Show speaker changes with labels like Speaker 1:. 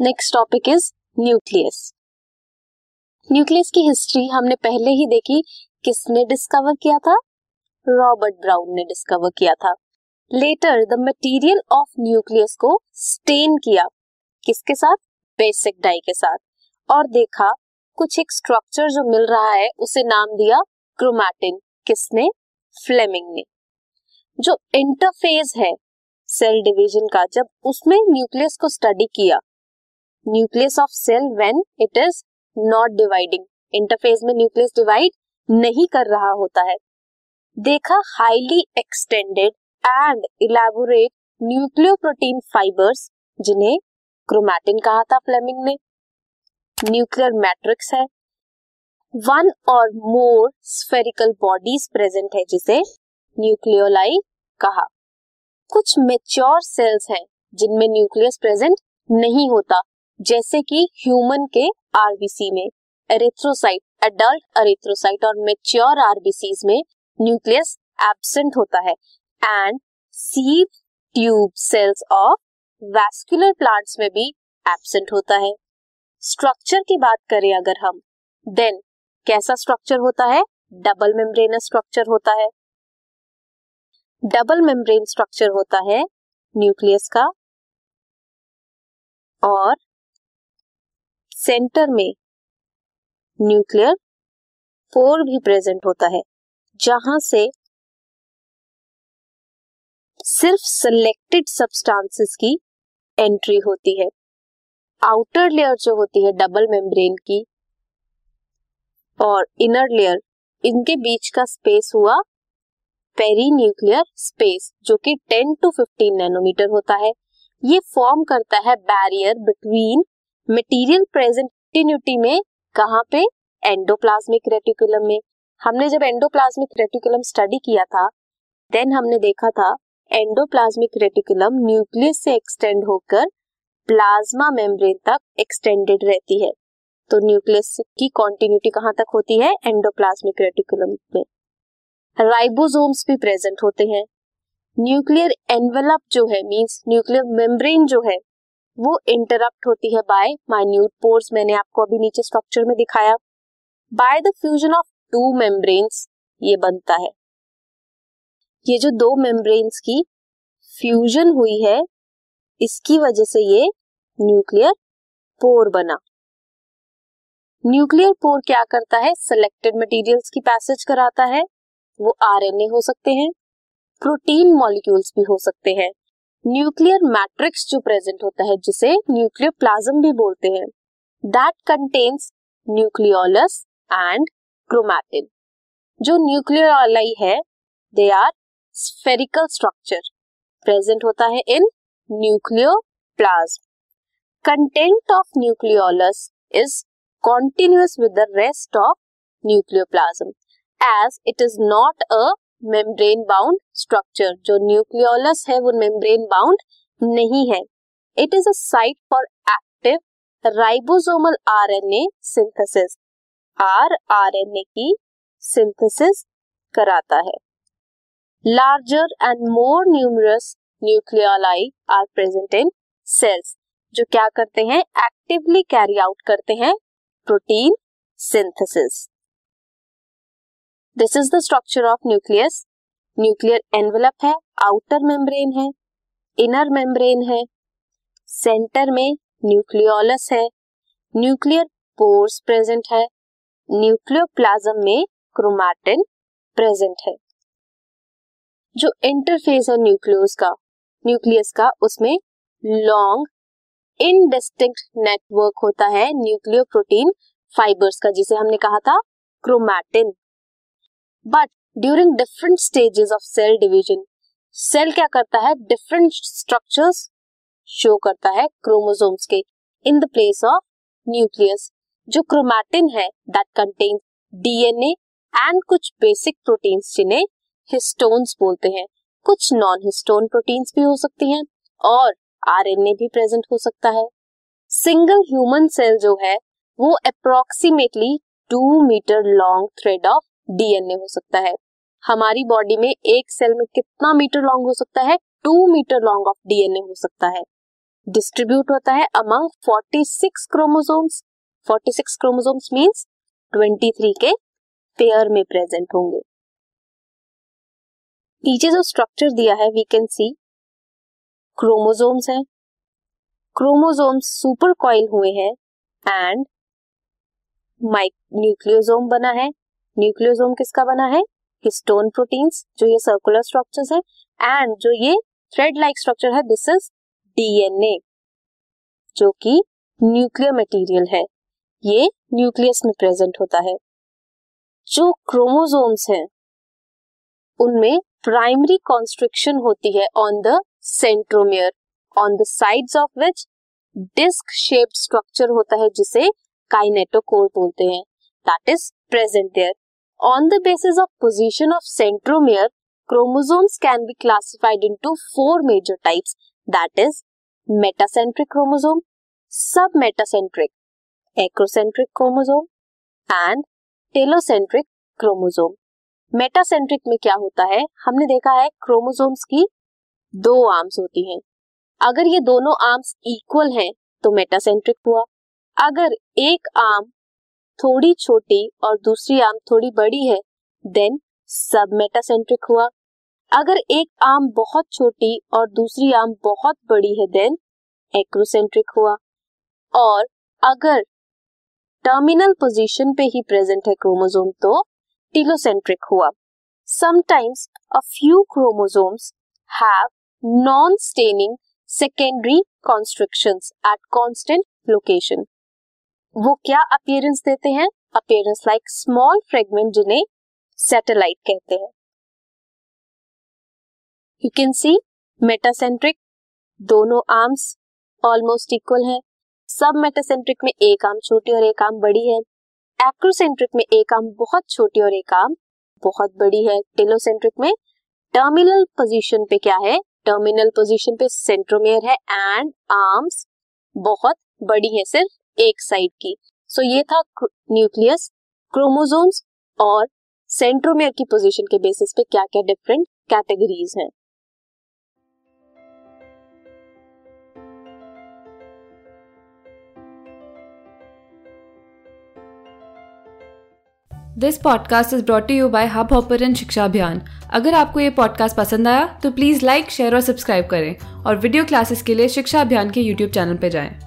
Speaker 1: Next topic is nucleus nucleus की history हमने पहले ही देखी, किसने डिस्कवर किया था? रॉबर्ट ब्राउन ने डिस्कवर किया था। Later the material of nucleus को स्टेन किया। किसके साथ? बेसिक डाई के साथ। और देखा, कुछ एक स्ट्रक्चर जो मिल रहा है, उसे नाम दिया क्रोमैटिन किसने? फ्लेमिंग ने। जो इंटरफेज है सेल डिवीज़न का, जब उसमें न्यूक्लियस को स्टडी किया nucleus of cell when it is not dividing interphase में न्यूक्लियस डिवाइड नहीं कर रहा होता है। देखा highly extended and elaborate nucleoprotein fibres जिन्हें क्रोमैटिन कहा था फ्लेमिंग ने। न्यूक्लियर मैट्रिक्स है। वन और मोर स्फेरिकल बॉडीज प्रेजेंट है, जिसे न्यूक्लियोलाई कहा। कुछ मेच्योर सेल्स हैं, जिनमें न्यूक्लियस प्रेजेंट नहीं होता। जैसे कि ह्यूमन के आरबीसी में एरिथ्रोसाइट एडल्ट एरिथ्रोसाइट और मेच्योर आरबीसी में न्यूक्लियस एब्सेंट होता है and sieve tube cells of vascular plants में भी एबसेंट होता है। स्ट्रक्चर की बात करें अगर हम देन कैसा स्ट्रक्चर होता है? डबल मेम्ब्रेनस स्ट्रक्चर होता है। डबल मेम्ब्रेन स्ट्रक्चर होता है न्यूक्लियस का, और सेंटर में न्यूक्लियर पोर भी प्रेजेंट होता है, जहाँ से सिर्फ़ सिलेक्टेड सब्सटेंसेस की एंट्री होती है। आउटर लेयर जो होती है डबल मेम्ब्रेन की, और इनर लेयर इनके बीच का स्पेस हुआ पेरी न्यूक्लियर स्पेस जो कि 10 टू 15 नैनोमीटर होता है। ये फॉर्म करता है barrier between material present continuity में कहाँ पे? एंडोप्लाज्मिक रेटिकुलम में। हमने जब एंडोप्लाज्मिक रेटिकुलम स्टडी किया था देन हमने देखा था एंडोप्लाज्मिक रेटिकुलम न्यूक्लियस से एक्सटेंड होकर प्लाज्मा मेम्ब्रेन तक एक्सटेंडेड रहती है। तो न्यूक्लियस की कॉन्टिन्यूटी कहाँ तक होती है? एंडोप्लाज्मिक रेटिकुलम में। राइबोसोम्स भी प्रेजेंट होते हैं। न्यूक्लियर एनवेलप जो है मींस न्यूक्लियर मेम्ब्रेन जो है वो इंटरप्ट होती है बाय माइन्यूट पोर्स मैंने आपको अभी नीचे स्ट्रक्चर में दिखाया। By the fusion of two membranes ये बनता है। ये जो दो मेम्ब्रेन्स की फ्यूजन हुई है, इसकी वजह से ये न्यूक्लियर पोर बना। न्यूक्लियर पोर क्या करता है? सिलेक्टेड मटेरियल्स की पैसेज कराता है। वो आरएनए हो सकते हैं। प्रोटीन मॉलिक्यूल्स भी हो सकते हैं। न्यूक्लियर मैट्रिक्स जो प्रेजेंट होता है, जिसे न्यूक्लियर प्लाज्म भी बोलते हैं। That contains nucleolus and chromatin जो न्यूक्लियोलाई है they are spherical structure present होता है in nucleoplasm content of nucleolus is continuous with the rest of nucleoplasm as it is not a membrane bound structure जो nucleolus है, वो membrane bound नहीं है। It is a site for active ribosomal RNA synthesis rRNA की synthesis कराता है। Larger and more numerous nucleoli are present in cells जो क्या करते हैं? एक्टिवली कैरी आउट करते हैं protein synthesis this is the structure of nucleus nuclear envelope है आउटर मेम्ब्रेन है इनर मेम्ब्रेन है सेंटर में न्यूक्लियोलस है न्यूक्लियर पोर्स प्रेजेंट है न्यूक्लियोप्लाज्म में क्रोमैटिन प्रेजेंट है। जो इंटरफेस है न्यूक्लियस का न्यूक्लियस का, उसमें लॉन्ग इनडिस्टिंक्ट नेटवर्क होता है न्यूक्लियो प्रोटीन फाइबर्स का, जिसे हमने कहा था chromatin but during different stages of cell division cell क्या करता है? डिफरेंट स्ट्रक्चर्स शो करता है क्रोमोसोम्स के in the place of nucleus जो क्रोमैटिन है दैट कंटेन डीएनए एंड कुछ बेसिक प्रोटीन्स जिन्हें हिस्टोन्स बोलते हैं। कुछ नॉन हिस्टोन प्रोटीन्स भी हो सकती हैं और आरएनए भी प्रेजेंट हो सकता है। सिंगल ह्यूमन सेल जो है, वो approximately two metre long thread of DNA हो सकता है। हमारी बॉडी में एक सेल में कितना मीटर लॉन्ग हो सकता है? Two metre long of DNA हो सकता है। डिस्ट्रीब्यूट होता है अमंग 46 क्रोमोसोम्स 46 क्रोमोसोम्स मींस 23 के पेयर में प्रेजेंट होंगे। नीचे जो स्ट्रक्चर दिया है वी कैन सी क्रोमोसोम्स हैं। क्रोमोसोम्स सुपर कॉइल हुए हैं एंड माइक न्यूक्लियोसोम बना है। न्यूक्लियोसोम किसका बना है? हिस्टोन प्रोटीन्स, जो ये सर्कुलर स्ट्रक्चर्स है एंड जो ये थ्रेड लाइक स्ट्रक्चर है दिस इज़ डीएनए जो कि न्यूक्लियर मटेरियल है। ये न्यूक्लियस में प्रेजेंट होता है। जो क्रोमोसोम्स हैं, उनमें प्राइमरी कॉन्स्ट्रिक्शन होती है on the centromere on the sides of which disc shape structure होता है, जिसे काइनेटोकोर बोलते हैं। That is present there on the basis of position of centromere chromosomes can be classified into four major types that is metacentric chromosome sub metacentric acrocentric chromosome and telocentric chromosome metacentric में क्या होता है? हमने देखा है chromosomes की दो arms होती हैं। अगर ये दोनों आर्म्स इक्वल हैं तो मेटासेंट्रिक हुआ। अगर एक आर्म थोड़ी छोटी और दूसरी आर्म थोड़ी बड़ी है। देन सब मेटासेंट्रिक हुआ। अगर एक आर्म बहुत छोटी और दूसरी आर्म बहुत बड़ी है देन एक्रोसेंट्रिक हुआ। और अगर टर्मिनल पोजीशन पे ही प्रेजेंट है क्रोमोसोम तो टीलोसेंट्रिक हुआ। Sometimes a few chromosomes have non staining secondary constrictions at constant location वो क्या अपियरेंस देते हैं? अपियरेंस लाइक स्मॉल फ्रेगमेंट जिन्हें सैटेलाइट कहते हैं। यू कैन सी मेटासेंट्रिक दोनों आर्म्स ऑलमोस्ट इक्वल है। सब मेटासेंट्रिक में एक आर्म छोटी और एक आर्म बड़ी है। एक्रोसेंट्रिक में एक आर्म बहुत छोटी और एक आर्म बहुत बड़ी है। टेलोसेंट्रिक में टर्मिनल पोजीशन पे क्या है? टर्मिनल पोजीशन पे सेंट्रोमेयर है एंड आर्म्स बहुत बड़ी है सिर्फ़ एक साइड की। सो so, ये था न्यूक्लियस क्रोमोसोम्स और सेंट्रोमियर की पोजीशन के बेसिस पे क्या क्या डिफरेंट कैटेगरीज हैं
Speaker 2: this podcast is brought you by Hub Hopper Shiksha Abhiyan अगर आपको ये पॉडकास्ट पसंद आया तो प्लीज़ लाइक शेयर और सब्सक्राइब करें और वीडियो क्लासेस के लिए शिक्षा अभियान के यूट्यूब चैनल पर जाएँ।